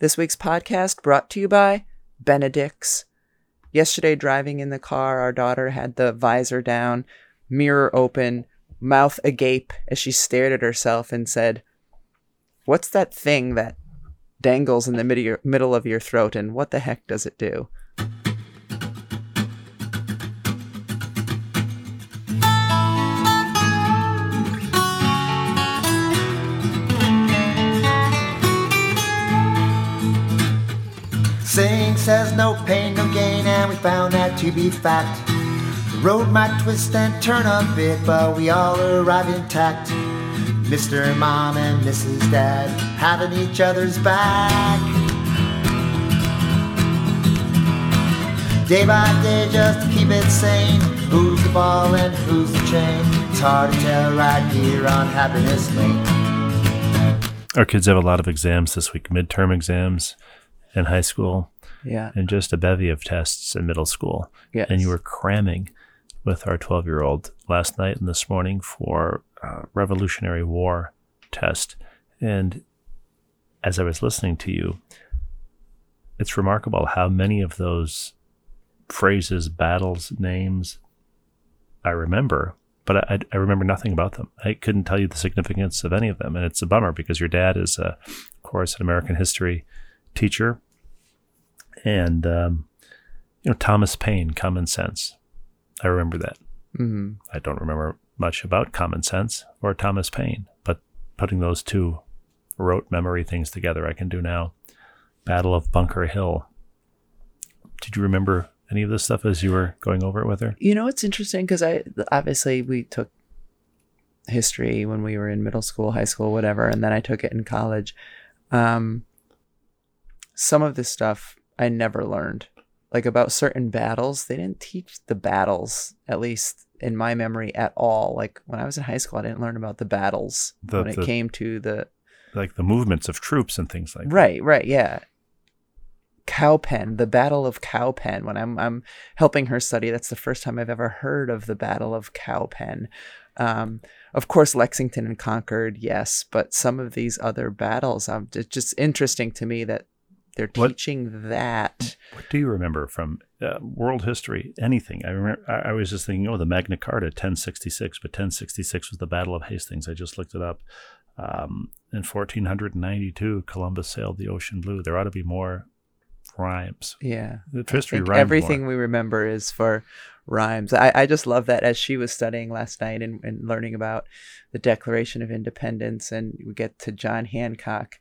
This week's podcast brought to you by Benedict's. Yesterday, driving in the car, our daughter had the visor down, mirror open, mouth agape as she stared at herself and said, What's that thing that dangles in the mid- middle of your throat and what the heck does it do? Says no pain, no gain, and we found that to be fact. The road might twist and turn a bit, but we all arrive intact. Mr. Mom and Mrs. Dad having each other's back. Day by day, just to keep it sane. Who's the ball and who's the chain? It's hard to tell right here on Happiness Lane. Our kids have a lot of exams this week, midterm exams in high school, Yeah. and just a bevy of tests in middle school. Yes. And you were cramming with our 12 year old last night and this morning for Revolutionary War test. And as I was listening to you, it's remarkable how many of those phrases, battles, names I remember, but I, I remember nothing about them. I couldn't tell you the significance of any of them. And it's a bummer because your dad is, uh, of course, an American history teacher. And, um, you know, Thomas Paine, Common Sense. I remember that. hmm I don't remember much about Common Sense or Thomas Paine, but putting those two rote memory things together, I can do now. Battle of Bunker Hill. Did you remember any of this stuff as you were going over it with her? You know, it's interesting because I obviously we took history when we were in middle school, high school, whatever, and then I took it in college. Um, some of this stuff I never learned, like about certain battles. They didn't teach the battles, at least in my memory, at all. Like when I was in high school, I didn't learn about the battles The- when it the- came to the Like the movements of troops and things like that. Right, right, yeah. Cowpen, the Battle of Cowpen. When I'm I'm helping her study, that's the first time I've ever heard of the Battle of Cowpen. Um, of course, Lexington and Concord, yes, but some of these other battles, um, it's just interesting to me that they're What- teaching that. What do you remember from uh, world history? Anything? I remember. I, I was just thinking, oh, the Magna Carta, 1066, but 1066 was the Battle of Hastings. I just looked it up. Um, in 1492, Columbus sailed the ocean blue. There ought to be more rhymes. Yeah, The history rhymes everything more. we remember is for rhymes. I, I just love that as she was studying last night and, and learning about the Declaration of Independence, and we get to John Hancock,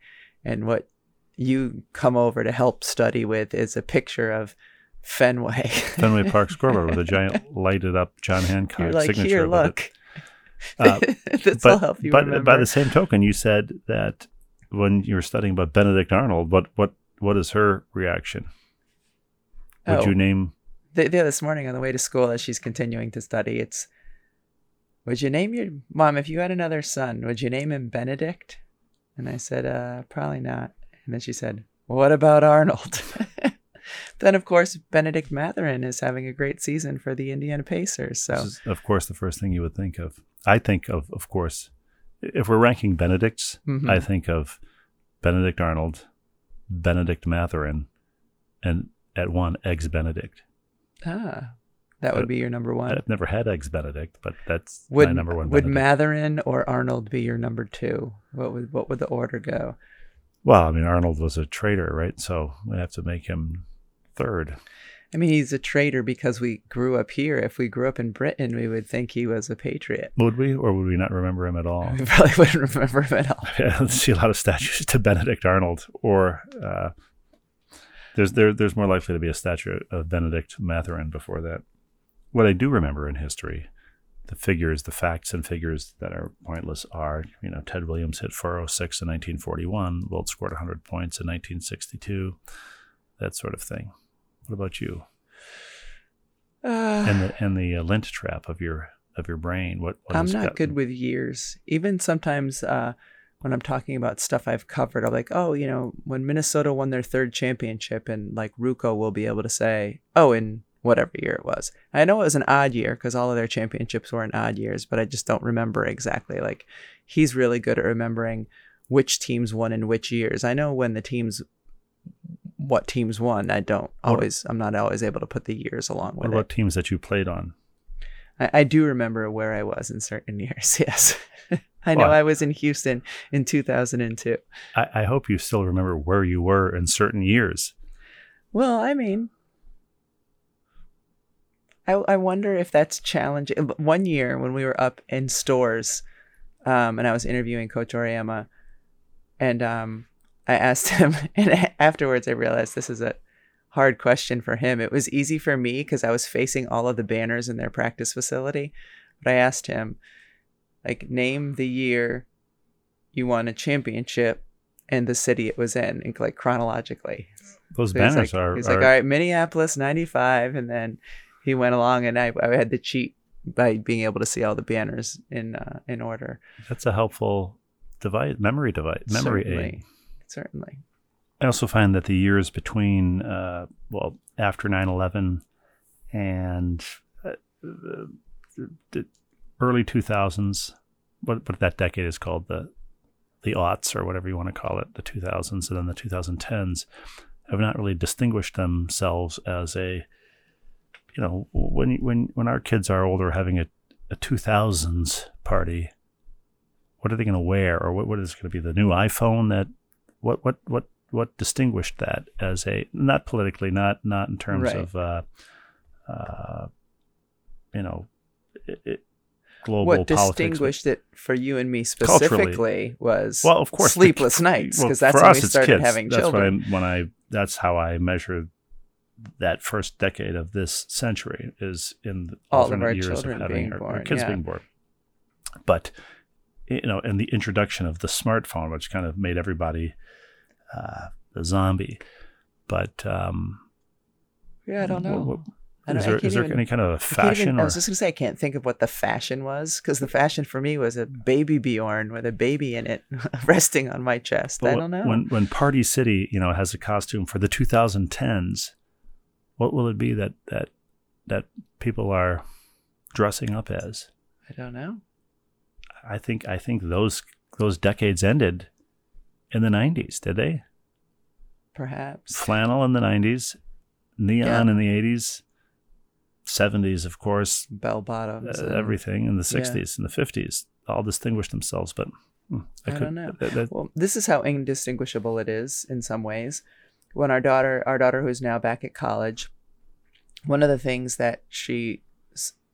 and what you come over to help study with is a picture of Fenway. Fenway Park scoreboard with a giant lighted up John Hancock You're like, signature. Here, look. Uh, this will help you but remember. by the same token, you said that when you were studying about Benedict Arnold, what what what is her reaction? Would Oh. you name? Th- yeah, this morning on the way to school as she's continuing to study, it's would you name your mom if you had another son, would you name him Benedict? And I said, uh, probably not. And then she said, well, what about Arnold? then of course Benedict Mathurin is having a great season for the Indiana Pacers. So This is, of course, the first thing you would think of. I think of, of course, if we're ranking Benedicts, Mhm. I think of Benedict Arnold, Benedict Mathurin, and at one eggs Benedict. ah, that would be your number one. I've never had eggs Benedict, but that's would my number one. would Benedict. Matherin or Arnold be your number two? What would what would the order go? Well, I mean, Arnold was a traitor, right? So we have to make him third. I mean, he's a traitor because we grew up here. If we grew up in Britain, we would think he was a patriot. Would we, or would we not remember him at all? We probably wouldn't remember him at all. I don't see a lot of statues to Benedict Arnold, or uh, there's there there's more likely to be a statue of Benedict Mathurin before that. What I do remember in history, the figures, the facts and figures that are pointless are, you know, Ted Williams hit 406 in 1941, Wilt scored 100 points in 1962, that sort of thing. What about you? Uh, And the and the uh, lint trap of your of your brain. What, what I'm not gotten- good with years. Even sometimes uh, when I'm talking about stuff I've covered, I'm like, oh, you know, when Minnesota won their third championship, and like Ruco will be able to say, oh, in whatever year it was. I know it was an odd year because all of their championships were in odd years, but I just don't remember exactly. Like he's really good at remembering which teams won in which years. I know when the teams what teams won. I don't always. I'm not always able to put the years along What with about it. teams that you played on? I, I do remember where I was in certain years. Yes, I know Well, I was in Houston in 2002. I, I hope you still remember where you were in certain years. Well, I mean, I I wonder if that's challenging. One year when we were up in Storrs, um, and I was interviewing Coach Auriemma, and um, I asked him, and afterwards I realized this is a hard question for him. It was easy for me because I was facing all of the banners in their practice facility, but I asked him, like, name the year you won a championship and the city it was in, and like chronologically. Those So he's banners like, are, He's are like, all right, Minneapolis '95, and then he went along, and I, I had to cheat by being able to see all the banners in uh, in order. that's a helpful device, memory device, memory aid. certainly, certainly. I also find that the years between, uh, well, after 9 11 and uh, the, the early 2000s, what, what that decade is called, the, the aughts or whatever you want to call it, the 2000s and then the 2010s, have not really distinguished themselves as a, you know, when, when, when our kids are older having a, a 2000s party, what are they going to wear or what, what is going to be the new iPhone that, what, what, what, what distinguished that as a not politically, not not in terms Right. of uh, uh, you know it, it, global what politics. distinguished it for you and me Culturally. specifically was well, of course, sleepless ki- nights well, because that's for when us, we it's started kids. having that's children. When I, when I that's how I measured that first decade of this century is in the All of our years children of having being our, our born, kids yeah. being born. But you know, and the introduction of the smartphone, which kind of made everybody uh, a zombie. But um, yeah, I don't know. what- what- is there, is there even- any kind of fashion even- I was just gonna say I can't think of what the fashion was because the fashion for me was a baby Bjorn with a baby in it resting on my chest. I don't know. when when Party City, you know, has a costume for the 2010s, what will it be that that that people are dressing up as? I don't know. I think I think those those decades ended in the 90s, did they? Perhaps. Flannel in the 90s, neon Yeah. in the 80s, 70s, of course, Bell bottoms. uh, everything in the yeah. 60s and the 50s all distinguished themselves, but hmm, I don't know. that- that- Well, this is how indistinguishable it is in some ways. When our daughter, our daughter who's now back at college, one of the things that she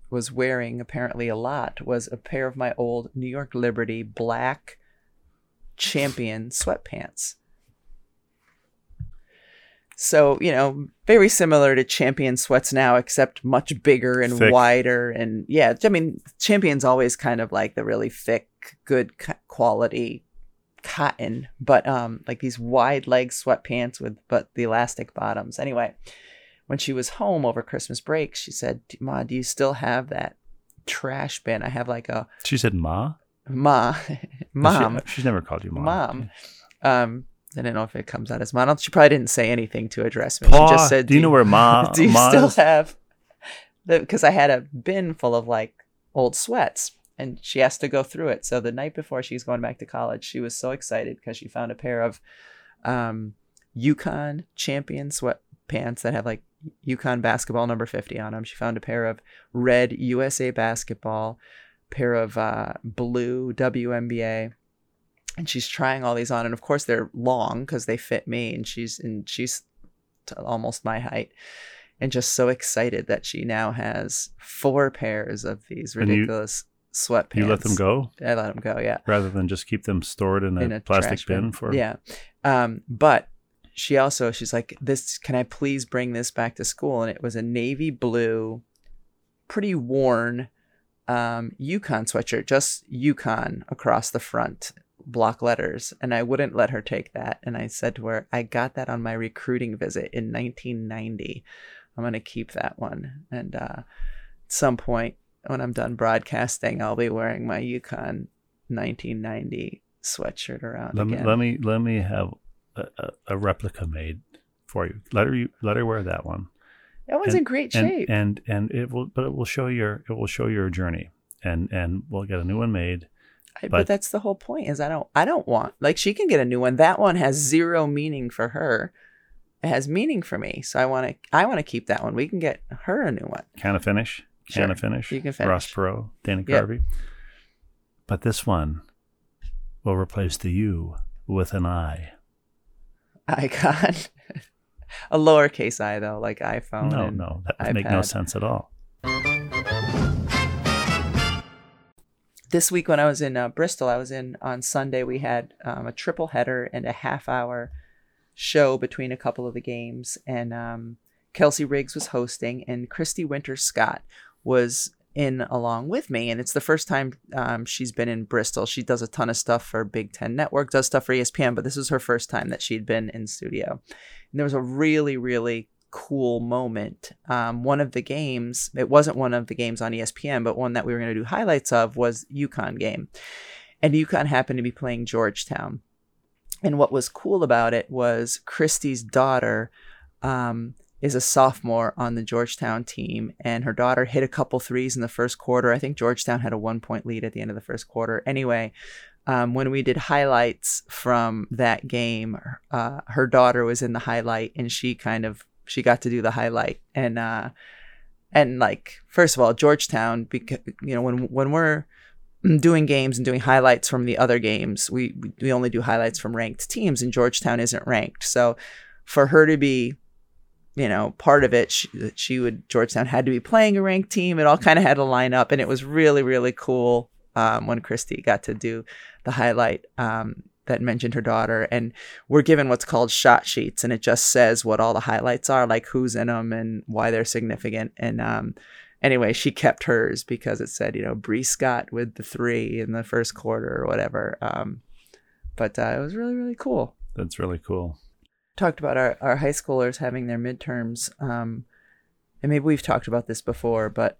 was wearing apparently a lot was a pair of my old New York Liberty black champion sweatpants. So, you know, very similar to champion sweats now, except much bigger and Thick. wider. And yeah, I mean, champion's always kind of like the really thick, good quality cotton, but um, like these wide leg sweatpants with but the elastic bottoms. Anyway, when she was home over Christmas break, she said, "Ma, do you still have that trash bin? I have like a she said ma? ma, mom, She- she's never called you mom. mom." Um, I don't know if it comes out as mom. She probably didn't say anything to address me. Pa, she just said, do you know where ma, do you ma still is? have the because I had a bin full of like old sweats and she has to go through it. So the night before she's going back to college, she was so excited because she found a pair of um UConn champion sweatpants that have like UConn basketball number 50 on them. She found a pair of red USA basketball, pair of uh, blue WNBA. And she's trying all these on, and of course they're long because they fit me, and she's and she's to almost my height and just so excited that she now has four pairs of these ridiculous sweatpants. You let them go I let them go, yeah. rather than just keep them stored in a, In a plastic trash bin, for Yeah. Um, but she also she's like, This can I please bring this back to school? And it was a navy blue, pretty worn um UConn sweatshirt, just UConn across the front, block letters. And I wouldn't let her take that. And I said to her, I got that on my recruiting visit in 1990. I'm gonna keep that one. And uh, at some point when I'm done broadcasting, I'll be wearing my UConn 1990 sweatshirt around let me again. let me let me have a, a, a replica made for you. Let her let her wear that one. that one's and- in great and, shape. and and it will but it will show your it will show your journey and and we'll get a new one made I- but, but- that's the whole point is I don't I don't want like she can get a new one. That one has zero meaning for her. it has meaning for me. So I want to I want to keep that one. We can get her a new one. Can of finish? Can Sure. of finish? You can finish. Ross Perot, Danny Yep. Carvey. But this one will replace the U with an I. Icon. a lowercase i though, like iPhone. no, no, that would make no sense at all. this week when I was in uh, Bristol, I was in on Sunday. We had um, a triple header and a half hour show between a couple of the games, and um, Kelsey Riggs was hosting, and Christy Winters Scott was in along with me. And it's the first time um, she's been in Bristol. She does a ton of stuff for Big Ten Network, does stuff for ESPN, but this was her first time that she'd been in studio. And there was a really, really cool moment. Um, one of the games, it wasn't one of the games on ESPN, but one that we were going to do highlights of was UConn game. And UConn happened to be playing Georgetown. And what was cool about it was Christy's daughter um, is a sophomore on the Georgetown team, and her daughter hit a couple threes in the first quarter. I think Georgetown had a one point lead at the end of the first quarter. Anyway, um, when we did highlights from that game, uh, her daughter was in the highlight, and she kind of she got to do the highlight, and uh, and like first of all, Georgetown, because you know when when we're doing games and doing highlights from the other games, we we only do highlights from ranked teams, and Georgetown isn't ranked, so for her to be you know, part of it, she, she would Georgetown had to be playing a ranked team. It all kind of had to line up, and it was really, really cool um, when Christy got to do the highlight um, that mentioned her daughter. And we're given what's called shot sheets, and it just says what all the highlights are, like who's in them and why they're significant. And um, anyway, she kept hers because it said, you know, Bree Scott with the three in the first quarter or whatever. Um, but uh, it was really, really cool That's really cool. Talked about our, our high schoolers having their midterms um, and maybe we've talked about this before but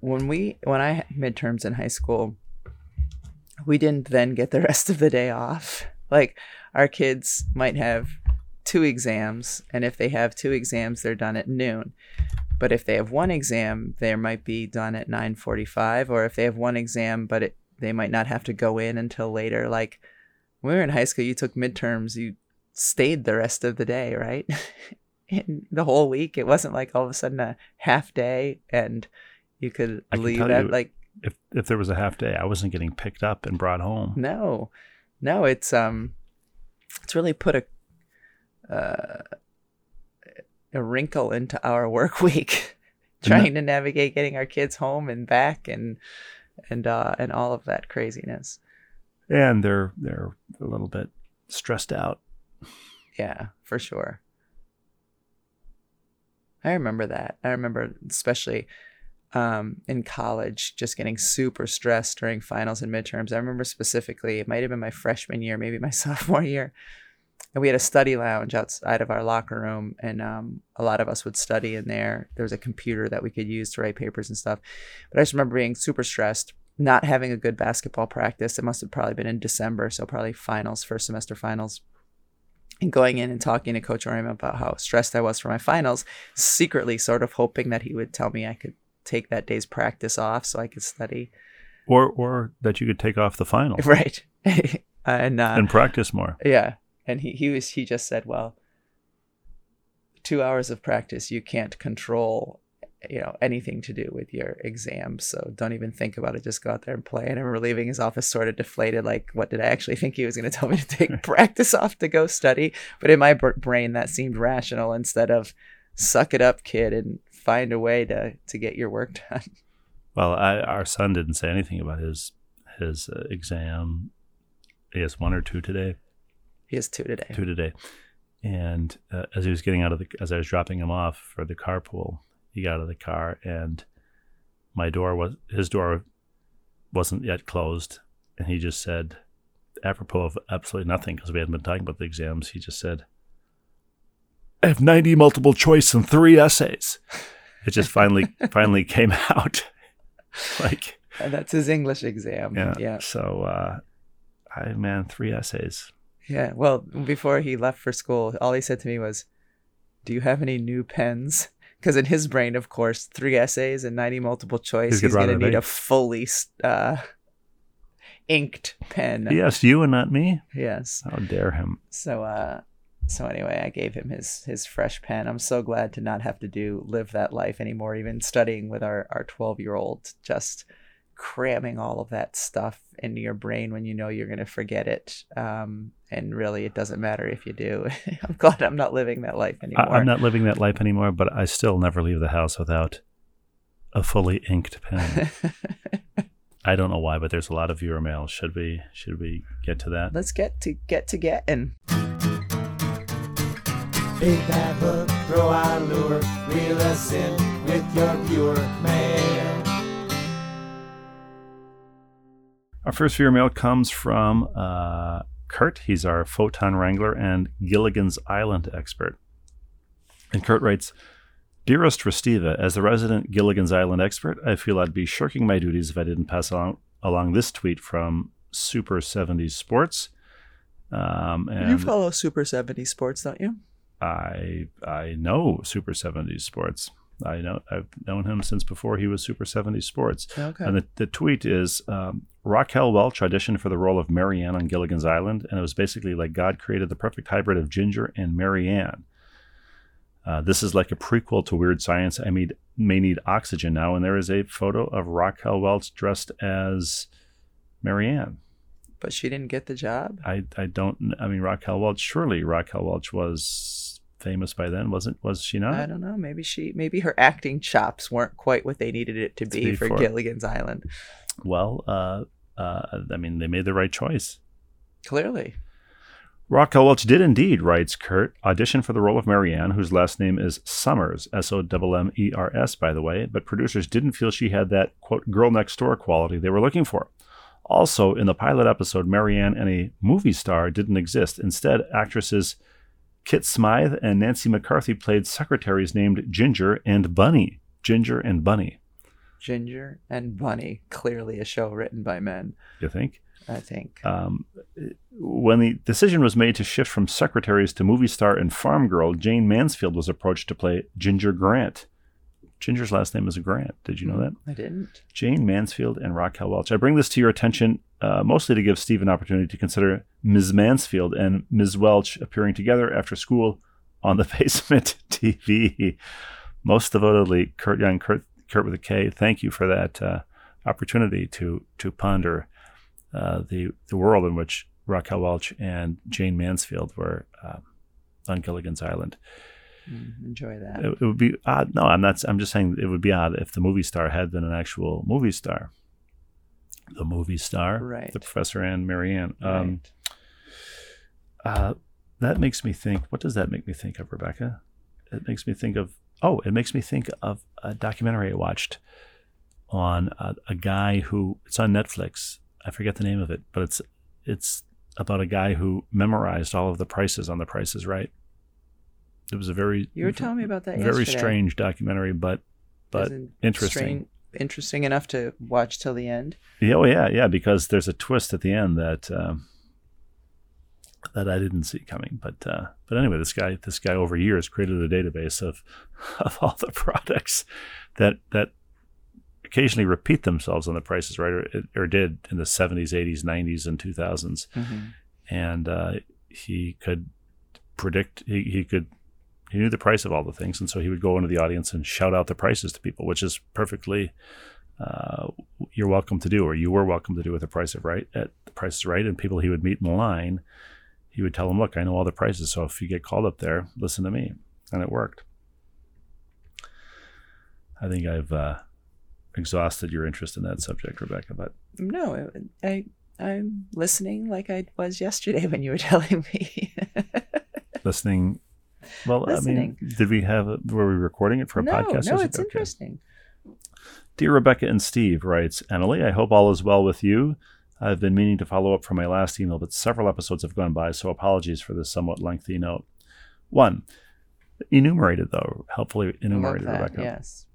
when we when i had midterms in high school we didn't then get the rest of the day off. Like our kids might have two exams and if they have two exams they're done at noon. But if they have one exam they might be done at 9.45 or if they have one exam but it, they might not have to go in until later. Like when we were in high school, you took midterms, you stayed the rest of the day, right? In the whole week. It wasn't like all of a sudden a half day and you could I leave at you- like If if there was a half day, I wasn't getting picked up and brought home. no, no. It's um, it's really put a uh, a wrinkle into our work week, And that- trying to navigate getting our kids home and back and and uh and all of that craziness. And they're they're a little bit stressed out. Yeah, for sure. I remember that. I remember especially um, in college just getting super stressed during finals and midterms. I remember specifically, it might have been my freshman year, maybe my sophomore year. And we had a study lounge outside of our locker room, and um, a lot of us would study in there. There was a computer that we could use to write papers and stuff. But I just remember being super stressed, not having a good basketball practice. It must have probably been in December, so probably finals, first semester finals and going in and talking to Coach Auriemma about how stressed I was for my finals, secretly sort of hoping that he would tell me I could take that day's practice off so I could study. Or or that you could take off the final Right. and uh, and practice more. yeah, and he he was he just said, well, two hours of practice you can't control. You know anything to do with your exams, so don't even think about it. Just go out there and play. And I remember leaving his office sort of deflated, like, what did I actually think he was going to tell me to take practice off to go study? But in my br- brain, that seemed rational instead of suck it up, kid, and find a way to to get your work done. Well, I, our son didn't say anything about his his uh, exam. He has one or two today. He has two today. two today. And uh, as he was getting out of the, as I was dropping him off for the carpool, he got out of the car and my door was, his door wasn't yet closed. And he just said, apropos of absolutely nothing, because we hadn't been talking about the exams, he just said, I have 90 multiple choice and three essays. It just finally, finally came out. like, And that's his English exam. yeah. yeah. So, uh, I, man, three essays. Yeah. Well, before he left for school, all he said to me was, "Do you have any new pens?" Because in his brain, of course, three essays and ninety multiple choice, He's he's, gonna going to need a fully uh, inked pen. Yes, you and not me. Yes. How dare him? So, uh, so anyway, I gave him his his fresh pen. I'm so glad to not have to do live that life anymore. Even studying with our our 12 year old, just cramming all of that stuff into your brain when you know you're going to forget it. Um, and really, it doesn't matter if you do. I'm glad I'm not living that life anymore. I, I'm not living that life anymore, but I still never leave the house without a fully inked pen. I don't know why, but there's a lot of viewer mail. Should we should we get to that? Let's get to get to getting. Big bad hook, throw our lure, reel us in with your viewer mail. Our first viewer mail comes from uh, Kurt. He's our photon wrangler and Gilligan's Island expert. And Kurt writes, Dearest Restiva, as the resident Gilligan's Island expert, I feel I'd be shirking my duties if I didn't pass along, along this tweet from Super 70s Sports. Um, and You follow Super 70 Sports, don't you? I I know Super 70s Sports. I know I've known him since before he was Super 70 Sports. Okay. And the, the tweet is um, Raquel Welch auditioned for the role of Mary Ann on Gilligan's Island, and it was basically like God created the perfect hybrid of Ginger and Mary Ann. Uh, this is like a prequel to Weird Science. I mean, may need oxygen now, and there is a photo of Raquel Welch dressed as Mary Ann. but she didn't get the job. I, I don't. I mean, Raquel Welch. Surely Raquel Welch was famous by then, wasn't? Was she not? I don't know. Maybe she, maybe her acting chops weren't quite what they needed it to be, be for for- Gilligan's Island. Well, uh, uh, I mean, they made the right choice. Clearly, Raquel Welch did indeed, writes Kurt, audition for the role of Mary Ann, whose last name is Summers, S O M M E R S, by the way, but producers didn't feel she had that, quote, girl next door quality they were looking for. Also, in the pilot episode, Mary Ann and a movie star didn't exist. Instead, actresses Kit Smythe and Nancy McCarthy played secretaries named Ginger and Bunny. Ginger and Bunny, Ginger and Bunny. Clearly, a show written by men. you think? I think. Um, when the decision was made to shift from secretaries to movie star and farm girl, Jayne Mansfield was approached to play Ginger Grant. Ginger's last name is Grant. Did you know that? I didn't. Jayne Mansfield and Raquel Welch. I bring this to your attention uh, mostly to give Steve an opportunity to consider Ms. Mansfield and Ms. Welch appearing together after school on the Basement TV. Most devotedly, Kurt Young, Kurt, Kurt with a K. Thank you for that uh, opportunity to to ponder uh, the the world in which Raquel Welch and Jayne Mansfield were uh, on Gilligan's Island. Mm, enjoy that. It, it would be odd. No, I'm not. I'm just saying it would be odd if the movie star had been an actual movie star. The movie star, Right. The Professor and Mary Ann. Um, right. uh, that makes me think. What does that make me think of, Rebecca? It makes me think of. Oh, it makes me think of a documentary I watched on a, a guy who. It's on Netflix. I forget the name of it, but it's it's about a guy who memorized all of the prices on The Price Is Right. It was a very You were telling me about that very yesterday. strange documentary, but but Isn't interesting. strange- interesting enough to watch till the end. Yeah, oh yeah, yeah, because there's a twist at the end that um, that I didn't see coming. But uh, but anyway, this guy this guy over years created a database of of all the products that that occasionally repeat themselves on the Price Is Right or, or did in the 70s 80s 90s and 2000s Mhm. and uh, he could predict he, he could he knew the price of all the things and so he would go into the audience and shout out the prices to people which is perfectly uh, you're welcome to do or you were welcome to do with the price of right at the price is right and people he would meet in the line he would tell them look i know all the prices so if you get called up there listen to me and it worked i think i've uh, exhausted your interest in that subject rebecca but No, I I'm listening like I was yesterday when you were telling me. listening well Listening. i mean did we have a, were we recording it for a no, podcast no, or it's something? Okay. interesting. Dear Rebecca and Steve, writes Emily, I hope all is well with you. I've been meaning to follow up from my last email, but several episodes have gone by, so apologies for this somewhat lengthy note. One, enumerated though, helpfully enumerated, that. Rebecca. Yes.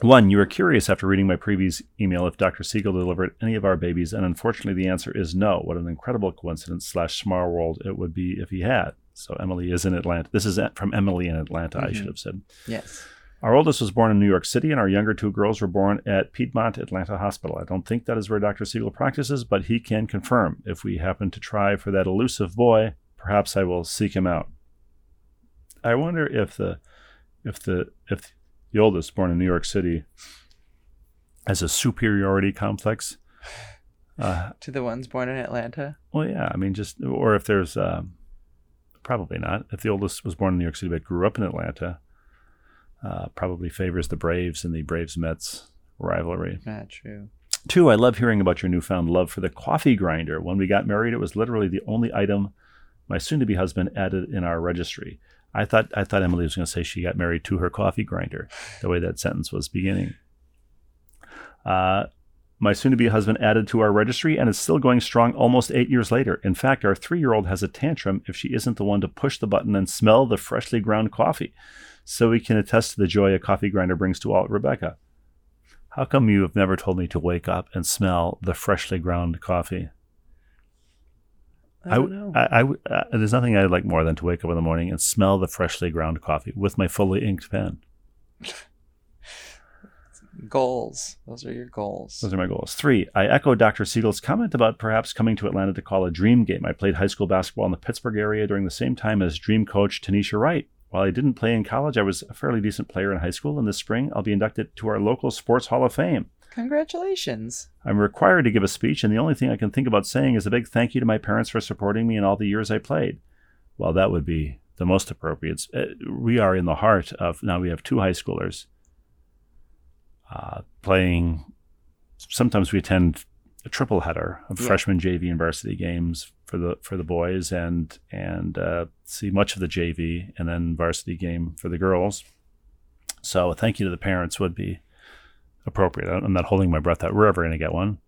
One, you were curious after reading my previous email if Dr. Siegel delivered any of our babies, and unfortunately the answer is no. What an incredible coincidence slash small world it would be if he had. So Emily is in Atlanta. This is from Emily in Atlanta, I Mhm. should have said. Yes. Our oldest was born in New York City, and our younger two girls were born at Piedmont Atlanta Hospital. I don't think that is where Dr. Siegel practices, but he can confirm. If we happen to try for that elusive boy, perhaps I will seek him out. I wonder if the if the if the oldest born in New York City has a superiority complex. Uh, To the ones born in Atlanta. well, yeah, I mean, just or if there's um, probably not. If the oldest was born in New York City but grew up in Atlanta, uh, probably favors the Braves and the Braves Mets rivalry. Not true. Two, I love hearing about your newfound love for the coffee grinder. When we got married, it was literally the only item my soon-to-be husband added in our registry. I thought I thought Emily was going to say she got married to her coffee grinder, the way that sentence was beginning. Uh, my soon-to-be husband added to our registry and is still going strong almost eight years later. In fact, our three-year-old has a tantrum if she isn't the one to push the button and smell the freshly ground coffee. So we can attest to the joy a coffee grinder brings to all. Rebecca, how come you have never told me to wake up and smell the freshly ground coffee? I don't know. I, I w- uh, there's nothing I'd like more than to wake up in the morning and smell the freshly ground coffee with my fully inked pen. goals. Those are your goals. Those are my goals. Three, I echo Dr. Siegel's comment about perhaps coming to Atlanta to call a dream game. I played high school basketball in the Pittsburgh area during the same time as dream coach Tanisha Wright. While I didn't play in college, I was a fairly decent player in high school, and this spring I'll be inducted to our local Sports Hall of Fame. Congratulations. I'm required to give a speech, and the only thing I can think about saying is a big thank you to my parents for supporting me in all the years I played. Well, that would be the most appropriate. Uh, We are in the heart of now. We have two high schoolers uh, playing. Sometimes we attend a triple header of Yeah. freshman JV and varsity games for the for the boys, and and uh, see much of the JV and then varsity game for the girls. So, a thank you to the parents would be appropriate. I'm not holding my breath that we're ever going to get one.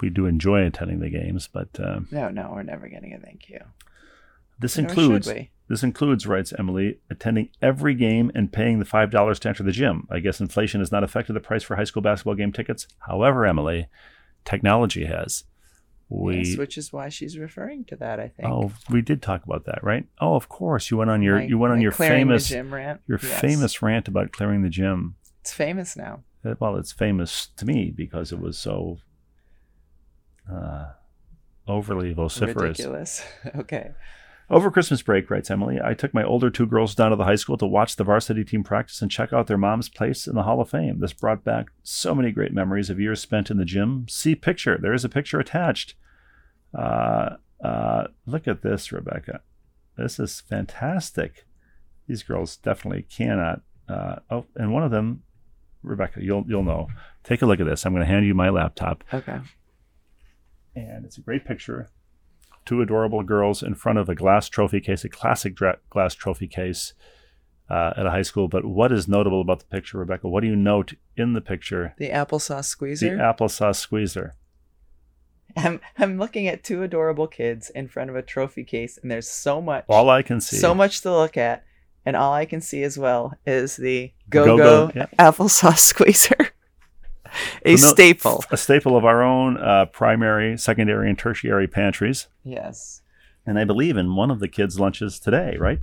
We do enjoy attending the games, but um, No, no, we're never getting a thank you. this Nor should includes we. This includes, writes Emily, attending every game and paying the five dollars to enter the gym. I guess inflation has not affected the price for high school basketball game tickets. However, Emily, technology has. We yes, which is why she's referring to that. I think. oh, we did talk about that, right? Oh, of course. You went on your My- you went on your famous gym rant. your Yes. famous rant about clearing the gym. It's famous now. Uh, Well, it's famous to me because it was so uh, overly vociferous. Ridiculous. okay. Over Christmas break, writes Emily, I took my older two girls down to the high school to watch the varsity team practice and check out their mom's place in the Hall of Fame. This brought back so many great memories of years spent in the gym. See picture. There is a picture attached. Uh, uh, look at this, Rebecca. This is fantastic. These girls definitely cannot. Uh, oh, and one of them, Rebecca, you'll you'll know. Take a look at this. I'm going to hand you my laptop Okay. and it's a great picture. Two adorable girls in front of a glass trophy case, a classic dra- glass trophy case uh, at a high school. But what is notable about the picture, Rebecca? What do you note in the picture? The applesauce squeezer. The applesauce squeezer. I'm I'm looking at two adorable kids in front of a trophy case, and there's so much, All I can see. so much to look at, and all I can see as well is the Go Go-Go, yeah. applesauce squeezer, a So staple. A staple of our own uh, primary, secondary, and tertiary pantries. Yes. And I believe in one of the kids' lunches today, right?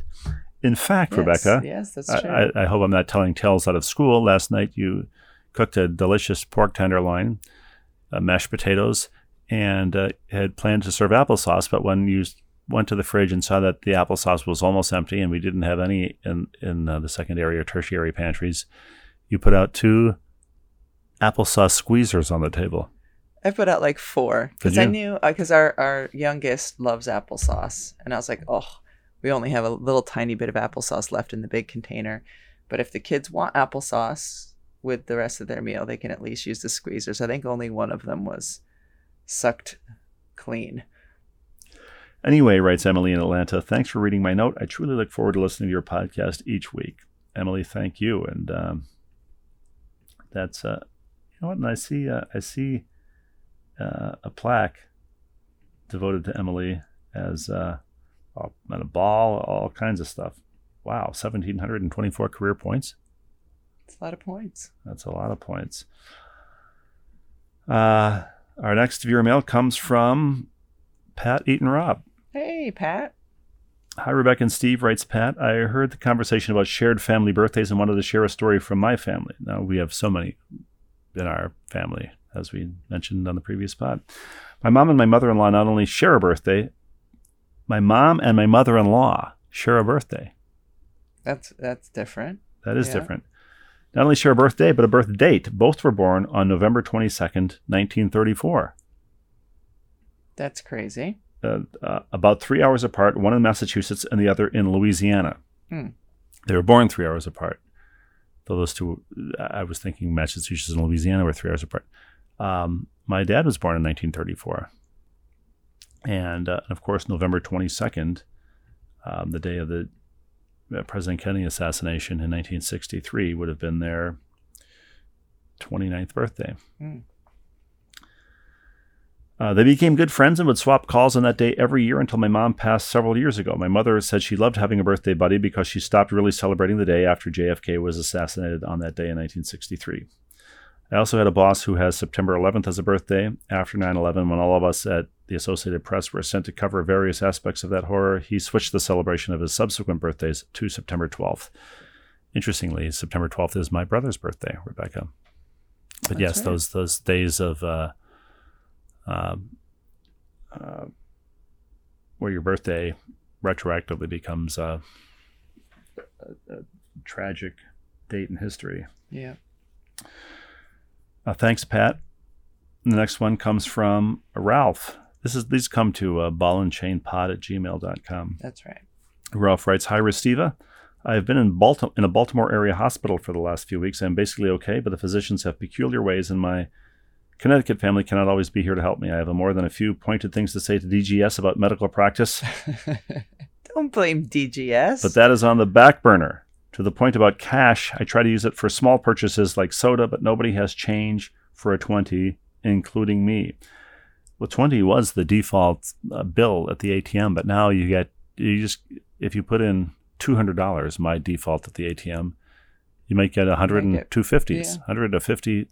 In fact, Yes, Rebecca, Yes, that's I, true. I, I hope I'm not telling tales out of school. Last night you cooked a delicious pork tenderloin, uh, mashed potatoes, and uh, had planned to serve applesauce. But when you went to the fridge and saw that the applesauce was almost empty and we didn't have any in in uh, the secondary or tertiary pantries, you put out two applesauce squeezers on the table. I put out like four because I knew because our our youngest loves applesauce, and I was like, oh, we only have a little tiny bit of applesauce left in the big container, but if the kids want applesauce with the rest of their meal, they can at least use the squeezers. I think only one of them was sucked clean. Anyway, writes Emily in Atlanta, thanks for reading my note. I truly look forward to listening to your podcast each week. Emily, thank you. And um, that's uh, know what? And I see uh, I see uh, a plaque devoted to Emily as uh, a- a ball, all kinds of stuff. Wow, seventeen hundred and twenty-four career points. It's a lot of points. That's a lot of points. Uh, our next viewer mail comes from Pat Eaton-Robb. Hey, Pat. Hi, Rebecca and Steve, writes Pat. I heard the conversation about shared family birthdays and wanted to share a story from my family. Now, we have so many in our family, as we mentioned on the previous pod. My mom and my mother in law not only share a birthday, my mom and my mother in law share a birthday. That's that's different. That is Yeah. different. Not only share a birthday, but a birth date. Both were born on November 22nd, 1934. That's crazy. uh, uh, about three hours apart, one in Massachusetts and the other in Louisiana. Hmm. They were born three hours apart. Though those two, I was thinking Massachusetts and Louisiana were three hours apart. Um, my dad was born in 1934. And uh, of course, November 22nd, um, the day of the uh, President Kennedy assassination in 1963, would have been their 29th birthday. Hmm. Uh, they became good friends and would swap calls on that day every year until my mom passed several years ago. My mother said she loved having a birthday buddy because she stopped really celebrating the day after JFK was assassinated on that day in 1963. I also had a boss who has September 11th as a birthday. After 9 11, when all of us at the Associated Press were sent to cover various aspects of that horror, he switched the celebration of his subsequent birthdays to September 12th. Interestingly, September 12th is my brother's birthday, Rebecca. But That's yes, right. those those days of uh, um, uh, where your birthday retroactively becomes a, a, a tragic date in history. Yeah. Uh, thanks, Pat. The next one comes from Ralph. This is these come to uh, ballandchainpod at gmail.com. That's right. Ralph writes, Hi, Restiva. I have been in, Balti- in a Baltimore area hospital for the last few weeks. I'm basically okay, but the physicians have peculiar ways, in my Connecticut family cannot always be here to help me. I have a more than a few pointed things to say to DGS about medical practice, Don't blame DGS. but that is on the back burner. To the point about cash, I try to use it for small purchases like soda, but nobody has change for a 20, including me. Well, 20 was the default uh, bill at the ATM, but now you get, you just, if you put in $200, my default at the ATM, you might get 100 and Might get- 250s, yeah. 100 to 50,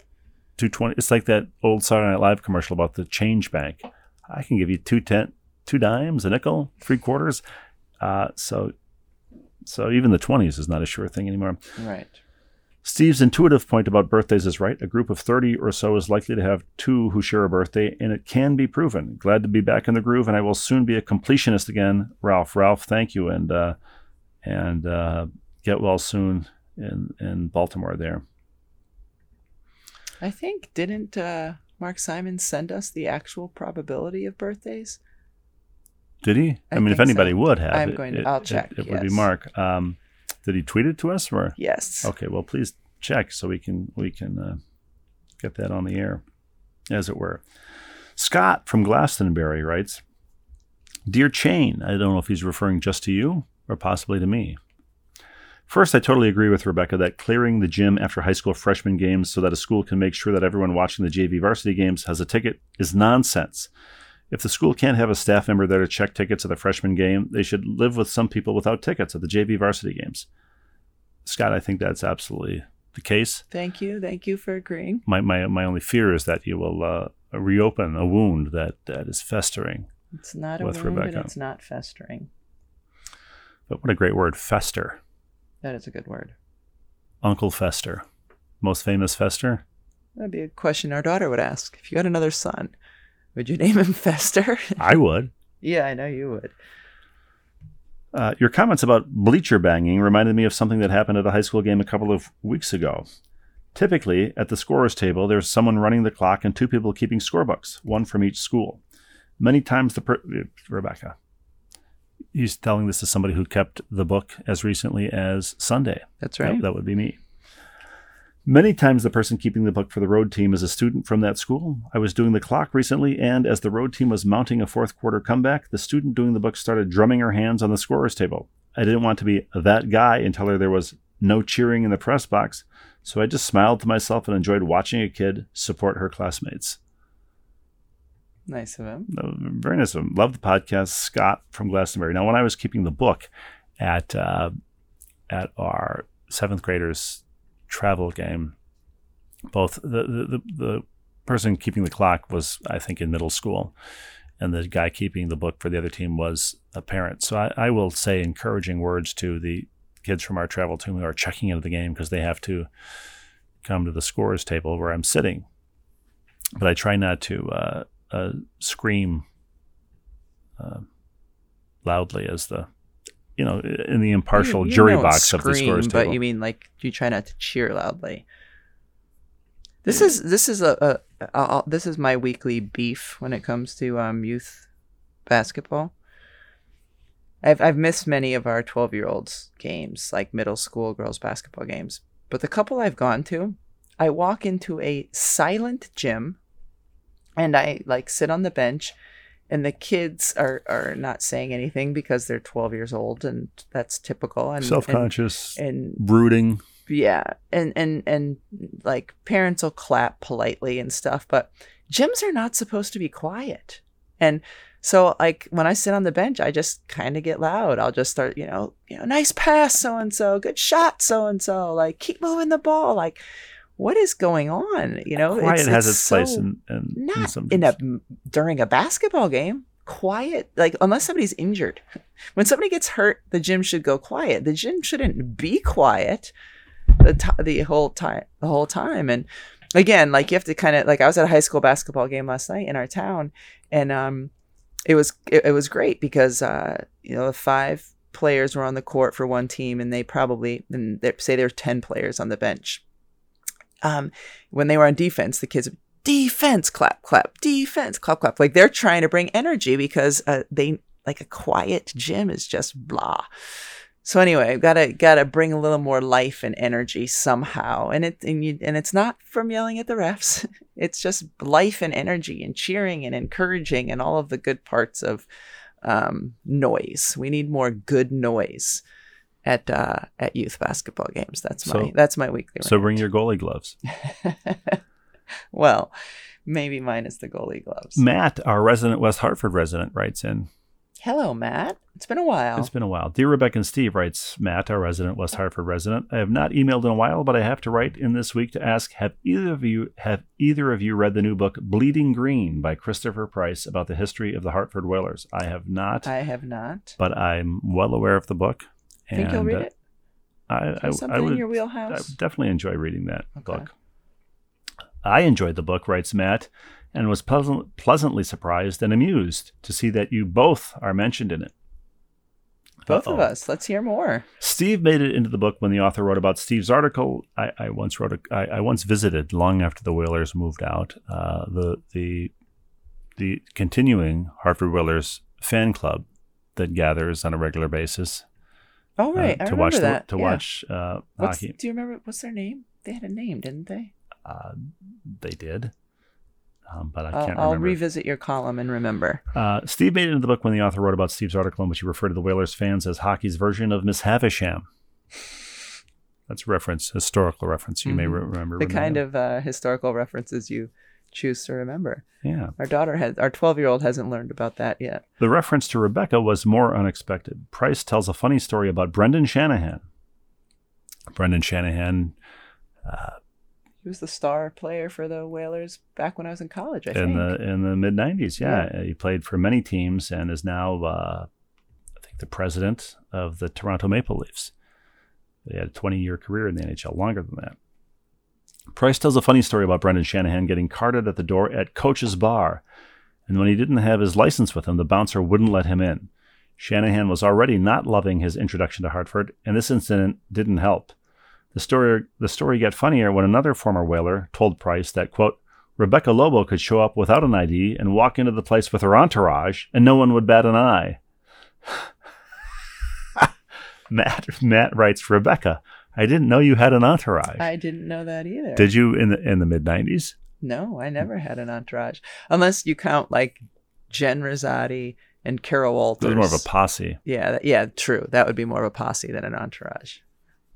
220. It's like that old Saturday Night Live commercial about the change bank. I can give you two ten, two dimes, a nickel, three quarters. Uh, so, so even the 20s is not a sure thing anymore. right. Steve's intuitive point about birthdays is right. A group of 30 or so is likely to have two who share a birthday, and it can be proven. Glad to be back in the groove, and I will soon be a completionist again. Ralph, Ralph, thank you, and uh, and uh, get well soon in in Baltimore. There, I think didn't uh, Mark Simon send us the actual probability of birthdays? did he? I, I mean, if anybody so. would have, I'm it- going to- it- I'll it- check, It, would be. Mark. Um, did he tweet it to us, or Yes. Okay, well, please check so we can we can uh, get that on the air, as it were. Scott from Glastonbury writes, "Dear Chain, I don't know if he's referring just to you or possibly to me. First, I totally agree with Rebecca that clearing the gym after high school freshman games so that a school can make sure that everyone watching the JV varsity games has a ticket is nonsense." If the school can't have a staff member there to check tickets at the freshman game, they should live with some people without tickets at the JV varsity games. Scott, I think that's absolutely the case. Thank you. Thank you for agreeing. My my, my only fear is that you will uh, reopen a wound that, that is festering. It's not a wound Rebecca. and it's not festering. But what a great word, fester. That is a good word. Uncle Fester. Most famous Fester? That'd be a question our daughter would ask. If you had another son, would you name him Fester? I would. yeah, I know you would. Uh, your comments about bleacher banging reminded me of something that happened at a high school game a couple of weeks ago. Typically, at the scorer's table, there's someone running the clock and two people keeping scorebooks, one from each school. Many times the per- Rebecca, he's telling this to somebody who kept the book as recently as Sunday. That's right. That, would be me. Many times the person keeping the book for the road team is a student from that school. I was doing the clock recently, and as the road team was mounting a fourth quarter comeback, the student doing the book started drumming her hands on the scorer's table. I didn't want to be that guy and tell her there was no cheering in the press box, so I just smiled to myself and enjoyed watching a kid support her classmates. Nice of him. Very nice of him. Love the podcast, Scott from Glastonbury. Now, when I was keeping the book at uh, at our seventh graders travel game, both the, the the the person keeping the clock was, I think, in middle school, and the guy keeping the book for the other team was a parent. So I, I will say encouraging words to the kids from our travel team who are checking into the game because they have to come to the scores table where I'm sitting. But I try not to uh, uh, scream uh, loudly as the you know, in the impartial You- you jury box of the scream, scores but table. you mean like you try not to cheer loudly. This is this is a, a, a, a this is my weekly beef when it comes to um youth basketball. I've I've missed many of our twelve year olds games, like middle school girls basketball games. But the couple I've gone to, I walk into a silent gym, and I like sit on the bench, and the kids are are not saying anything because they're twelve years old, and that's typical. And Self conscious, and, and brooding. yeah and and and like parents will clap politely and stuff but gyms are not supposed to be quiet and so like when i sit on the bench i just kind of get loud i'll just start you know you know nice pass so and so good shot so and so like keep moving the ball like what is going on? You know Quiet has its so place in, in, in not some in a during a basketball game. Quiet like unless somebody's injured. When somebody gets hurt the gym should go quiet. The gym shouldn't be quiet the t- the whole time the whole time. And again like you have to kind of like i was at a high school basketball game last night in our town and um it was it, it was great because uh you know the five players were on the court for one team and they probably and they say there were 10 players on the bench um when they were on defense the kids defense clap clap defense clap clap. Like they're trying to bring energy because uh, they like a quiet gym is just blah. So anyway gotta gotta bring a little more life and energy somehow. And it and, you, and it's not from yelling at the refs. It's just life and energy and cheering and encouraging and all of the good parts of um, noise. We need more good noise at uh, at youth basketball games that's my So- that's my weekly So rant. bring your goalie gloves. well, maybe minus the goalie gloves. Matt, our resident West Hartford resident, writes in. Hello, Matt. It's been a while. It's been a while. Dear Rebecca and Steve, writes Matt, our resident West Hartford resident. I have not emailed in a while, but I have to write in this week to ask: Have either of you have either of you read the new book "Bleeding Green" by Christopher Price about the history of the Hartford Whalers? I have not, I have not. but I'm well aware of the book. Think you'll and, read uh, it? I, Is I, something I would in your I wheelhouse? would definitely enjoy reading that Okay. book. I enjoyed the book, writes Matt, and was pleasant, pleasantly surprised and amused to see that you both are mentioned in it. Both Uh-oh. of us. Let's hear more. Steve made it into the book when the author wrote about Steve's article. I, I once wrote a, I, I once visited long after the Whalers moved out uh, the the the continuing Hartford Whalers fan club that gathers on a regular basis Oh uh, right, I to remember watch the- that. to yeah. watch uh, What's, hockey. do you remember what's their name? They had a name, didn't they? Uh, they did, um, but I I'll, can't remember. I'll revisit your column and remember. Uh, Steve made it into the book when the author wrote about Steve's article in which he referred to the Whalers fans as hockey's version of Miss Havisham. That's a reference, historical reference. You may Mhm. re- remember The remember. kind of uh, historical references you choose to remember. yeah. Our daughter has, our twelve-year-old hasn't learned about that yet. The reference to Rebecca was more unexpected. Price tells a funny story about Brendan Shanahan. Brendan Shanahan He was the star player for the Whalers back when I was in college. I in think. the in the mid '90s, yeah, he played for many teams and is now, uh, I think, the president of the Toronto Maple Leafs. He had a 20 year career in the NHL, longer than that. Price tells a funny story about Brendan Shanahan getting carted at the door at Coach's Bar, and when he didn't have his license with him, the bouncer wouldn't let him in. Shanahan was already not loving his introduction to Hartford, and this incident didn't help. The story the story got funnier when another former whaler told Price that quote Rebecca Lobo could show up without an ID and walk into the place with her entourage, and no one would bat an eye. Matt Matt writes Rebecca, I didn't know you had an entourage. I didn't know that either. Did you in the in the mid nineties? No, I never had an entourage, unless you count like Jen Rizzotti and Carol It Wolters. was more of a posse. yeah, yeah, true. That would be more of a posse than an entourage.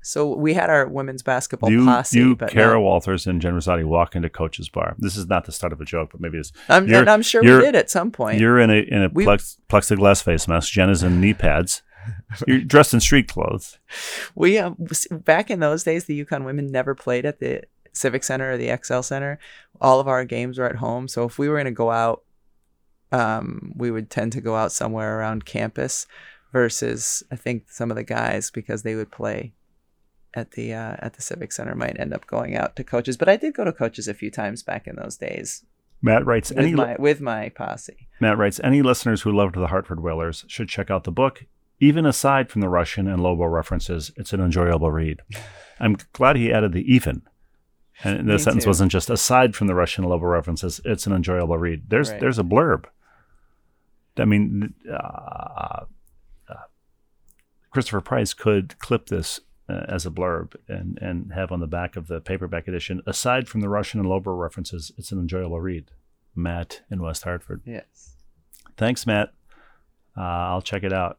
So we had our women's basketball you, posse, you but Kara no. Wolters, and Jen Rizzotti walk into Coach's bar. This is not the start of a joke, but maybe it's I'm, and I'm sure we did at some point. you're in a in a We- plex, plexiglass face mask. Jen is in knee pads. You're dressed in street clothes. We um, back in those days, the UConn women never played at the Civic Center or the XL Center. All of our games were at home. So if we were going to go out, um, we would tend to go out somewhere around campus. Versus, I think some of the guys because they would play at the uh, at the Civic Center might end up going out to coaches. But I did go to coaches a few times back in those days Matt writes with any my with my posse. Matt writes any listeners who loved the Hartford Whalers should check out the book. Even aside from the Rushin and Lobo references, it's an enjoyable read. I'm glad he added the even. And the Me sentence too. wasn't just aside from the Rushin and Lobo references, it's an enjoyable read. There's Right. there's a blurb. I mean, uh, uh, Christopher Price could clip this uh, as a blurb and, and have on the back of the paperback edition, aside from the Rushin and Lobo references, it's an enjoyable read. Matt in West Hartford. Yes. Thanks, Matt. Uh, I'll check it out.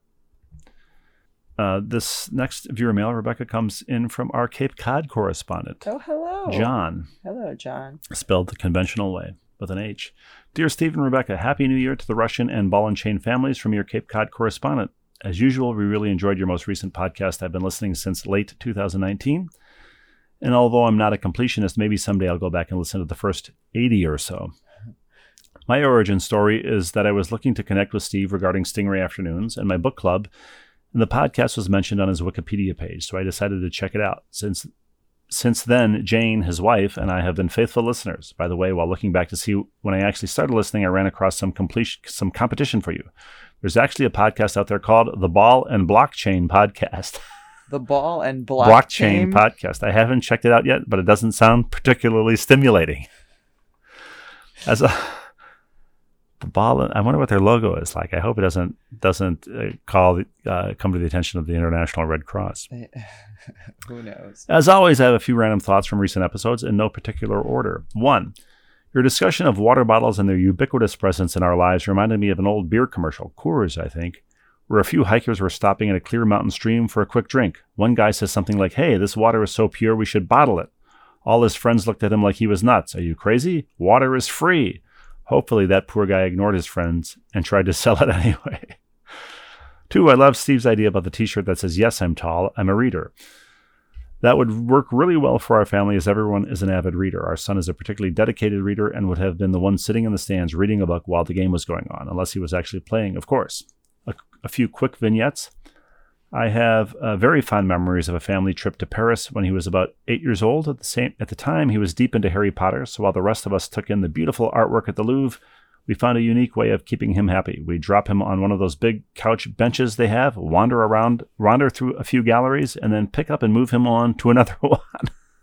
Uh, this next viewer mail, Rebecca, comes in from our Cape Cod correspondent, Oh, hello. John, Hello, John. spelled the conventional way with an H. Dear Steve and Rebecca, Happy New Year to the Rushin and Ball and Chain families from your Cape Cod correspondent. As usual, we really enjoyed your most recent podcast. I've been listening since late 2019. And although I'm not a completionist, maybe someday I'll go back and listen to the first 80 or so. My origin story is that I was looking to connect with Steve regarding Sting-Ray Afternoons and my book club, and the podcast was mentioned on his Wikipedia page, so I decided to check it out. Since since then, Jane, his wife, and I have been faithful listeners. By the way, while looking back to see when I actually started listening, I ran across some completion, some competition for you. There's actually a podcast out there called the Ball and Blockchain Podcast. The ball and blockchain blockchain. podcast. I haven't checked it out yet, but it doesn't sound particularly stimulating. As a the ball, I wonder what their logo is like. I hope it doesn't doesn't uh, call the, uh, come to the attention of the International Red Cross. Who knows? As always, I have a few random thoughts from recent episodes in no particular order. One, your discussion of water bottles and their ubiquitous presence in our lives reminded me of an old beer commercial, Coors, I think, where a few hikers were stopping at a clear mountain stream for a quick drink. One guy says something like, Hey, this water is so pure we should bottle it. All his friends looked at him like he was nuts. Are you crazy? Water is free. Hopefully, that poor guy ignored his friends and tried to sell it anyway. Two, I love Steve's idea about the t shirt that says, Yes, I'm tall, I'm a reader. That would work really well for our family as everyone is an avid reader. Our son is a particularly dedicated reader and would have been the one sitting in the stands reading a book while the game was going on, unless he was actually playing, of course. A, a few quick vignettes. I have uh, very fond memories of a family trip to Paris when he was about eight years old. At the same at the time, he was deep into Harry Potter. So while the rest of us took in the beautiful artwork at the Louvre, we found a unique way of keeping him happy. We drop him on one of those big couch benches they have, wander around, wander through a few galleries, and then pick up and move him on to another one.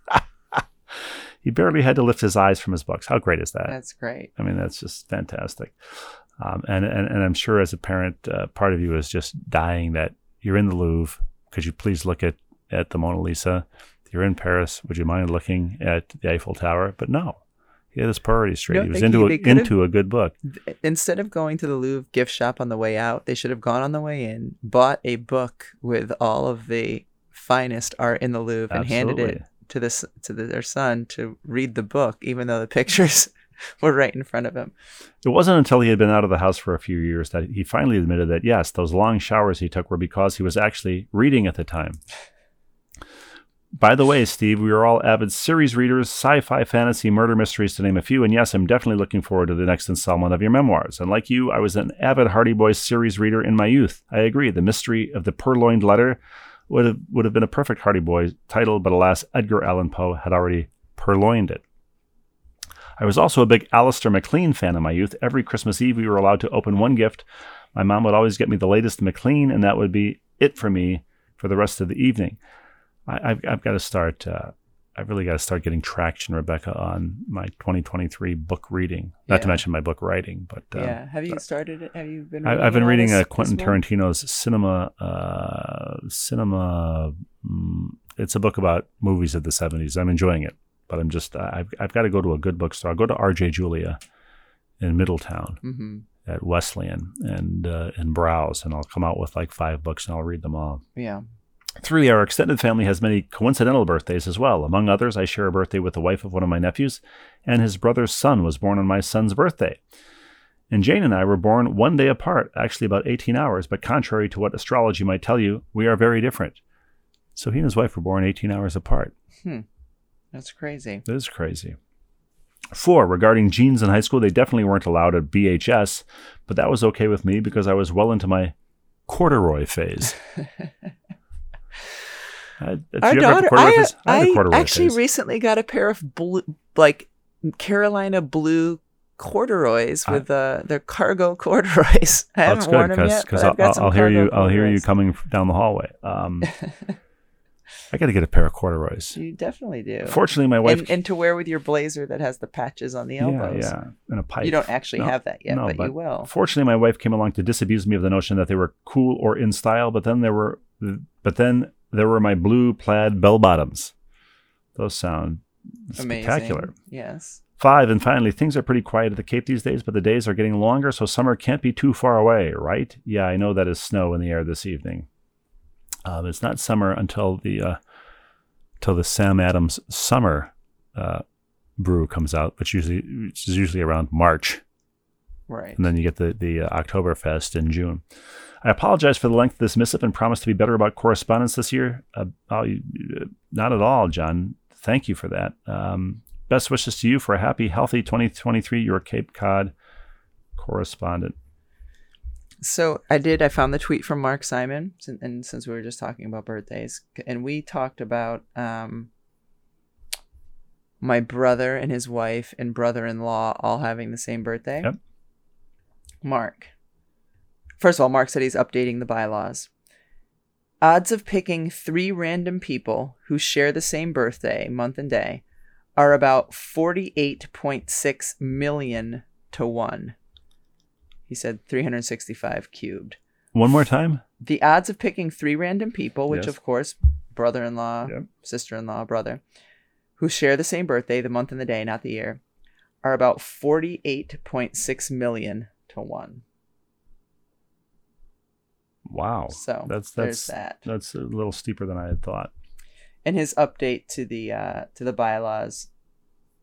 he barely had to lift his eyes from his books. How great is that? That's great. I mean, that's just fantastic. Um, and, and and I'm sure as a parent, uh, part of you is just dying that you're in the Louvre. Could you please look at at the Mona Lisa? You're in Paris. Would you mind looking at the Eiffel Tower? But no, he had his priorities straight. No, he was into a, into a good book. Instead of going to the Louvre gift shop on the way out, they should have gone on the way in, bought a book with all of the finest art in the Louvre, and handed it to this to the, their son to read the book, even though the pictures were right in front of him. It wasn't until he had been out of the house for a few years that he finally admitted that yes, those long showers he took were because he was actually reading at the time. By the way, Steve, we are all avid series readers, sci fi, fantasy, murder mysteries, to name a few. And yes, I'm definitely looking forward to the next installment of your memoirs. And like you, I was an avid Hardy Boys series reader in my youth. I agree. The mystery of the purloined letter would have, would have been a perfect Hardy Boys title, but alas, Edgar Allan Poe had already purloined it. I was also a big Alistair MacLean fan in my youth. Every Christmas Eve, we were allowed to open one gift. My mom would always get me the latest MacLean, and that would be it for me for the rest of the evening. I, I've, I've got to start. Uh, I've really got to start getting traction, Rebecca, on my 2023 book reading. Not to mention my book writing, but uh, yeah. Have you started it? Have you been? I, I've been reading this- uh, Quentin? Tarantino's cinema. Uh, cinema. mm, it's a book about movies of the 70s. I'm enjoying it, but I'm just I've I've got to go to a good bookstore. I'll go to R.J. Julia in Middletown Mhm. at Wesleyan and uh, and browse, and I'll come out with like five books and I'll read them all. Yeah. Three, our extended family has many coincidental birthdays as well. Among others, I share a birthday with the wife of one of my nephews, and his brother's son was born on my son's birthday. And Jane and I were born one day apart, actually about 18 hours, but contrary to what astrology might tell you, we are very different. So he and his wife were born 18 hours apart. That's crazy. That is crazy. Four, regarding jeans in high school, they definitely weren't allowed at BHS, but that was okay with me because I was well into my corduroy phase. I, Our you ever have a daughter, I, phase? had a I corduroy actually phase. recently got a pair of blue, like Carolina blue corduroys I- with uh, they're cargo corduroys. I haven't worn good them yet, because I'll, I've got I'll, hear you. cargo I'll hear you coming down the hallway. Um, I got to get a pair of corduroys. You definitely do. Fortunately, my wife. and, and to wear with your blazer that has the patches on the yeah, elbows. yeah, and a pipe. You don't actually No, have that yet, no, but, but you will. Fortunately, my wife came along to disabuse me of the notion that they were cool or in style. But then there were, but then there were my blue plaid bell bottoms. Those sound Amazing. spectacular. Yes. Five, and finally, things are pretty quiet at the Cape these days, but the days are getting longer, so summer can't be too far away, right? Yeah, I know that is snow in the air this evening. Um, it's not summer until the uh, till the Sam Adams summer uh, brew comes out, which usually which is usually around March, Right. and then you get the the uh, Oktoberfest in June. I apologize for the length of this missive and promise to be better about correspondence this year. Uh, uh, not at all, John. Thank you for that. Um, best wishes to you for a happy, healthy 2023. Your Cape Cod correspondent. So I did. I found the tweet from Mark Simon, and since we were just talking about birthdays, and we talked about um, my brother and his wife and brother-in-law all having the same birthday. Yep. Mark. First of all, Mark said he's updating the bylaws. Odds of picking three random people who share the same birthday, month and day, are about 48.6 million to 1. He said 365 cubed. One more time. The odds of picking three random people, which Yes. of course, brother in law, Yep. sister in law, brother, who share the same birthday, the month and the day, not the year, are about 48.6 million to 1. Wow. So that's there's that's that. that's a little steeper than I had thought. And his update to the uh, to the bylaws.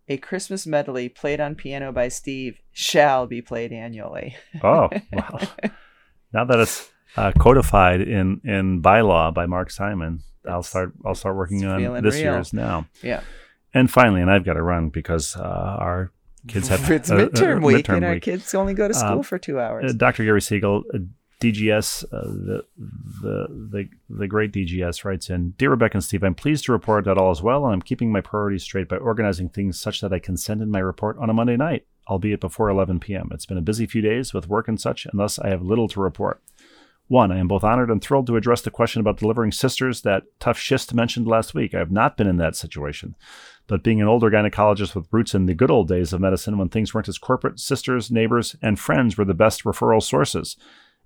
A Christmas medley played on piano by Steve shall be played annually. Oh, wow. now that it's uh, codified in in bylaw by Mark Simon, I'll start I'll start working on this real. year's now. Yeah. And finally, and I've got to run because uh, our kids have it's uh, uh, midterm week, midterm and our kids only go to school Um, for two hours. Uh, Dr. Gary Siegel, uh, DGS, uh, the, the the the great DGS writes in, Dear Rebecca and Steve, I'm pleased to report that all is well, and I'm keeping my priorities straight by organizing things such that I can send in my report on a Monday night, albeit before 11 p.m. It's been a busy few days with work and such, and thus I have little to report. One, I am both honored and thrilled to address the question about delivering sisters that Tough Schist mentioned last week. I have not been in that situation. But being an older gynecologist with roots in the good old days of medicine when things weren't as corporate, sisters, neighbors, and friends were the best referral sources.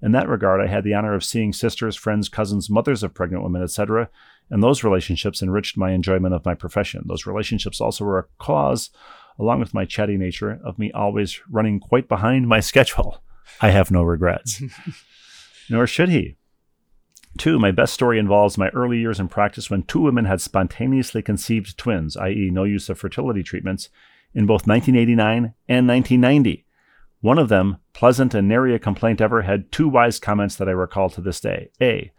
In that regard, I had the honor of seeing sisters, friends, cousins, mothers of pregnant women, etc., and those relationships enriched my enjoyment of my profession. Those relationships also were a cause, along with my chatty nature, of me always running quite behind my schedule. I have no regrets. Nor should he. Two, my best story involves my early years in practice when two women had spontaneously conceived twins, i.e., no use of fertility treatments, in both 1989 and 1990. One of them, pleasant and nary a complaint ever, had two wise comments that I recall to this day. A.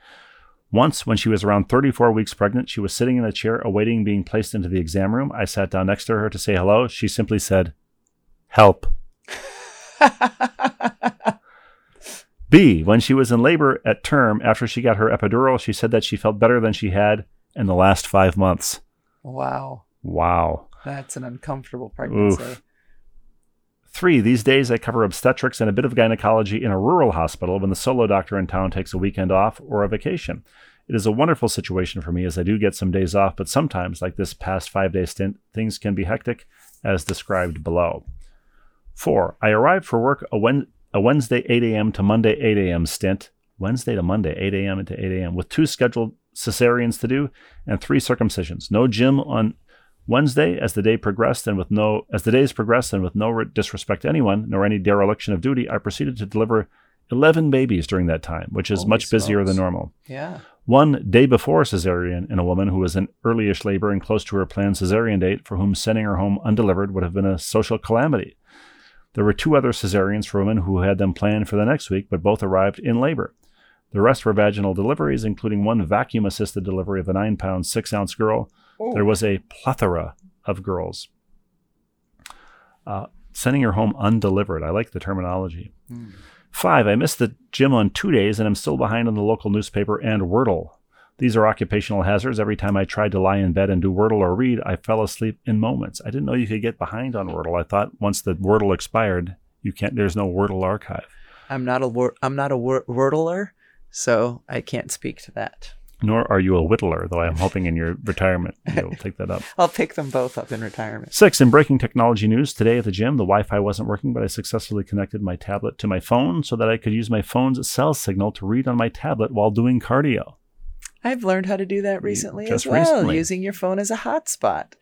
Once, when she was around 34 weeks pregnant, she was sitting in a chair awaiting being placed into the exam room. I sat down next to her to say hello. She simply said, Help. B. When she was in labor at term after she got her epidural, she said that she felt better than she had in the last five months. wow. Wow. That's an uncomfortable pregnancy. Oof. Three, these days I cover obstetrics and a bit of gynecology in a rural hospital when the solo doctor in town takes a weekend off or a vacation. It is a wonderful situation for me as I do get some days off, but sometimes, like this past five day stint, things can be hectic, as described below. Four, I arrived for work a, Wen- a Wednesday 8 a.m. to Monday 8 a.m. stint, Wednesday to Monday 8 a.m. to 8 a.m., with two scheduled cesareans to do and three circumcisions. No gym on Wednesday, as the day progressed, and with no as the days progressed, and with no disrespect to anyone nor any dereliction of duty, I proceeded to deliver eleven babies during that time, which is Holy much busier than normal. Yeah. One day before cesarean in a woman who was in earlyish labor and close to her planned cesarean date, for whom sending her home undelivered would have been a social calamity. There were two other cesareans for women who had them planned for the next week, but both arrived in labor. The rest were vaginal deliveries, including one vacuum assisted delivery of a nine pound, six ounce girl there was a plethora of girls. Uh, sending her home undelivered. I like the terminology. Hmm. Five, I missed the gym on two days and I'm still behind on the local newspaper and Wordle. These are occupational hazards. Every time I tried to lie in bed and do Wordle or read, I fell asleep in moments. I didn't know you could get behind on Wordle. I thought once the Wordle expired, you can't. There's no Wordle archive. I'm not a wor- I'm not a wor- wordler, so I can't speak to that. Nor are you a whittler, though I'm hoping in your retirement you'll take that up. I'll pick them both up in retirement. Six, in breaking technology news, today at the gym, the Wi Fi wasn't working, but I successfully connected my tablet to my phone so that I could use my phone's cell signal to read on my tablet while doing cardio. I've learned how to do that recently just as well, recently. using your phone as a hotspot.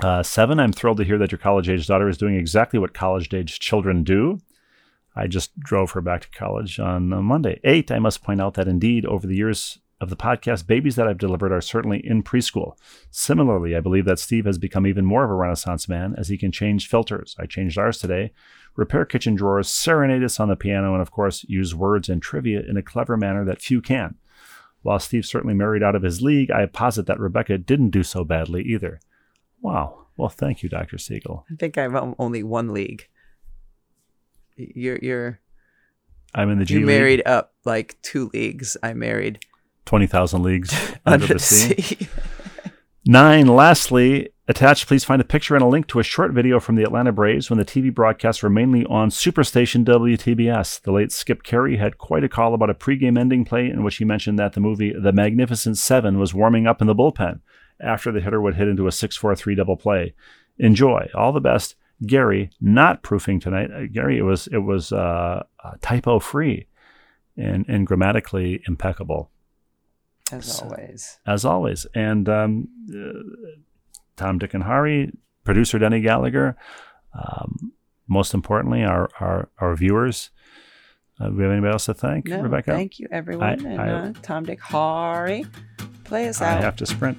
Uh, seven, I'm thrilled to hear that your college age daughter is doing exactly what college age children do. I just drove her back to college on Monday. Eight, I must point out that indeed, over the years of the podcast, babies that I've delivered are certainly in preschool. Similarly, I believe that Steve has become even more of a Renaissance man as he can change filters. I changed ours today, repair kitchen drawers, serenade us on the piano, and of course, use words and trivia in a clever manner that few can. While Steve certainly married out of his league, I posit that Rebecca didn't do so badly either. Wow. Well, thank you, Dr. Siegel. I think I'm only one league. You're you're I'm in the G you League, married up like two leagues. I married 20,000 leagues under the sea. sea. Nine, lastly, attached, please find a picture and a link to a short video from the Atlanta Braves when the TV broadcasts were mainly on Superstation WTBS. The late Skip Caray had quite a call about a pregame ending play in which he mentioned that the movie The Magnificent Seven was warming up in the bullpen after the hitter would hit into a 6 4 3 double play. Enjoy. All the best. Gary, not proofing tonight. Uh, Gary, it was it was uh, uh, typo free and, and grammatically impeccable as always. as always. And um, uh, Tom, Dick, and Harry, producer Denny Gallagher. Um, most importantly, our our, our viewers. Uh, do we have anybody else to thank, No, Rebecca? thank you everyone, I- and I- uh, Tom, Dick, Harry, play us I out. have to sprint.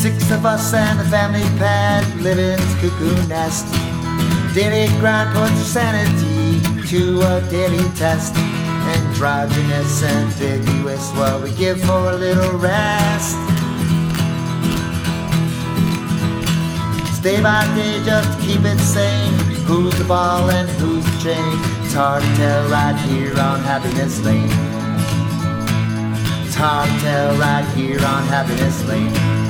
Six of us and the family pet live in this cuckoo nest. Daily grind puts sanity to a daily test. Androgynous, ambiguous, what we give for a little rest. Day by day, just keep it sane. Who's the ball and who's the chain? It's hard to tell right here on Happiness Lane. It's hard to tell right here on Happiness Lane.